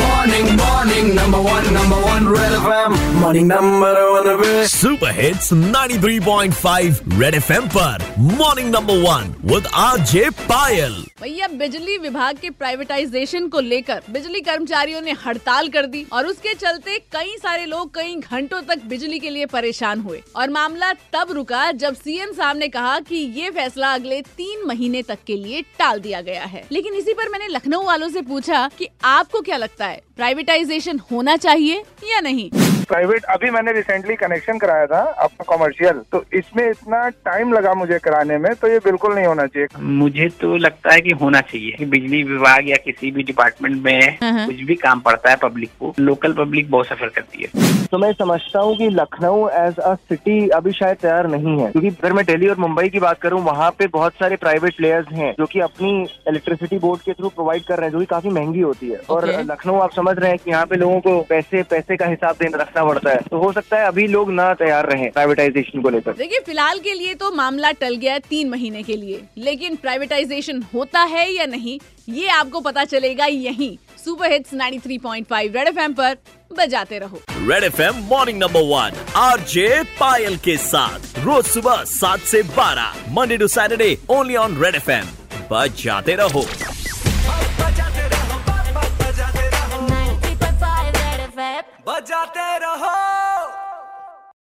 Morning, morning, number one, number one, Red FM. Morning, number one, पे super hits 93.5 Red FM पर. Morning number one with RJ Payal भैया बिजली विभाग के privatisation को लेकर बिजली कर्मचारियों ने हड़ताल कर दी और उसके चलते कई सारे लोग कई घंटों तक बिजली के लिए परेशान हुए। और मामला तब रुका जब सीएम साहब ने कहा कि ये फैसला अगले तीन महीने तक के लिए टाल दिया गया है। लेकिन इसी पर मैंने लखनऊ वालों से पूछा कि आपको क्या लगता है प्राइवेटाइजेशन होना चाहिए या नहीं? प्राइवेट अभी मैंने रिसेंटली कनेक्शन कराया था अपना कॉमर्शियल तो इसमें इतना टाइम लगा मुझे कराने में तो ये बिल्कुल नहीं होना चाहिए। मुझे तो लगता है कि होना चाहिए। कि बिजली विभाग या किसी भी डिपार्टमेंट में। कुछ भी काम पड़ता है पब्लिक को लोकल पब्लिक बहुत सफ़र करती है। तो मैं समझता हूँ कि लखनऊ एज अ सिटी अभी शायद तैयार नहीं है क्योंकि अगर मैं दिल्ली और मुंबई की बात करूँ वहाँ पे बहुत सारे प्राइवेट प्लेयर्स हैं जो कि अपनी इलेक्ट्रिसिटी बोर्ड के थ्रू प्रोवाइड कर रहे हैं जो कि काफ़ी महँगी होती है। और लखनऊ आप समझ रहे हैं कि यहाँ पे लोगों को पैसे पैसे का हिसाब देना रखना पड़ता है। तो हो सकता है अभी लोग ना तैयार रहे प्राइवेटाइजेशन को लेकर। देखिए फ़िलहाल के लिए तो मामला टल गया है तीन महीने के लिए। लेकिन प्राइवेटाइजेशन होता है या नहीं ये आपको पता चलेगा यहीं। सुपर हिट्स 93.5 रेड एफएम पर बजाते रहो। Red FM morning number one RJ Payal के साथ रोज सुबह सात से बारह Monday to Saturday only on Red FM बजाते रहो। बजाते रहो।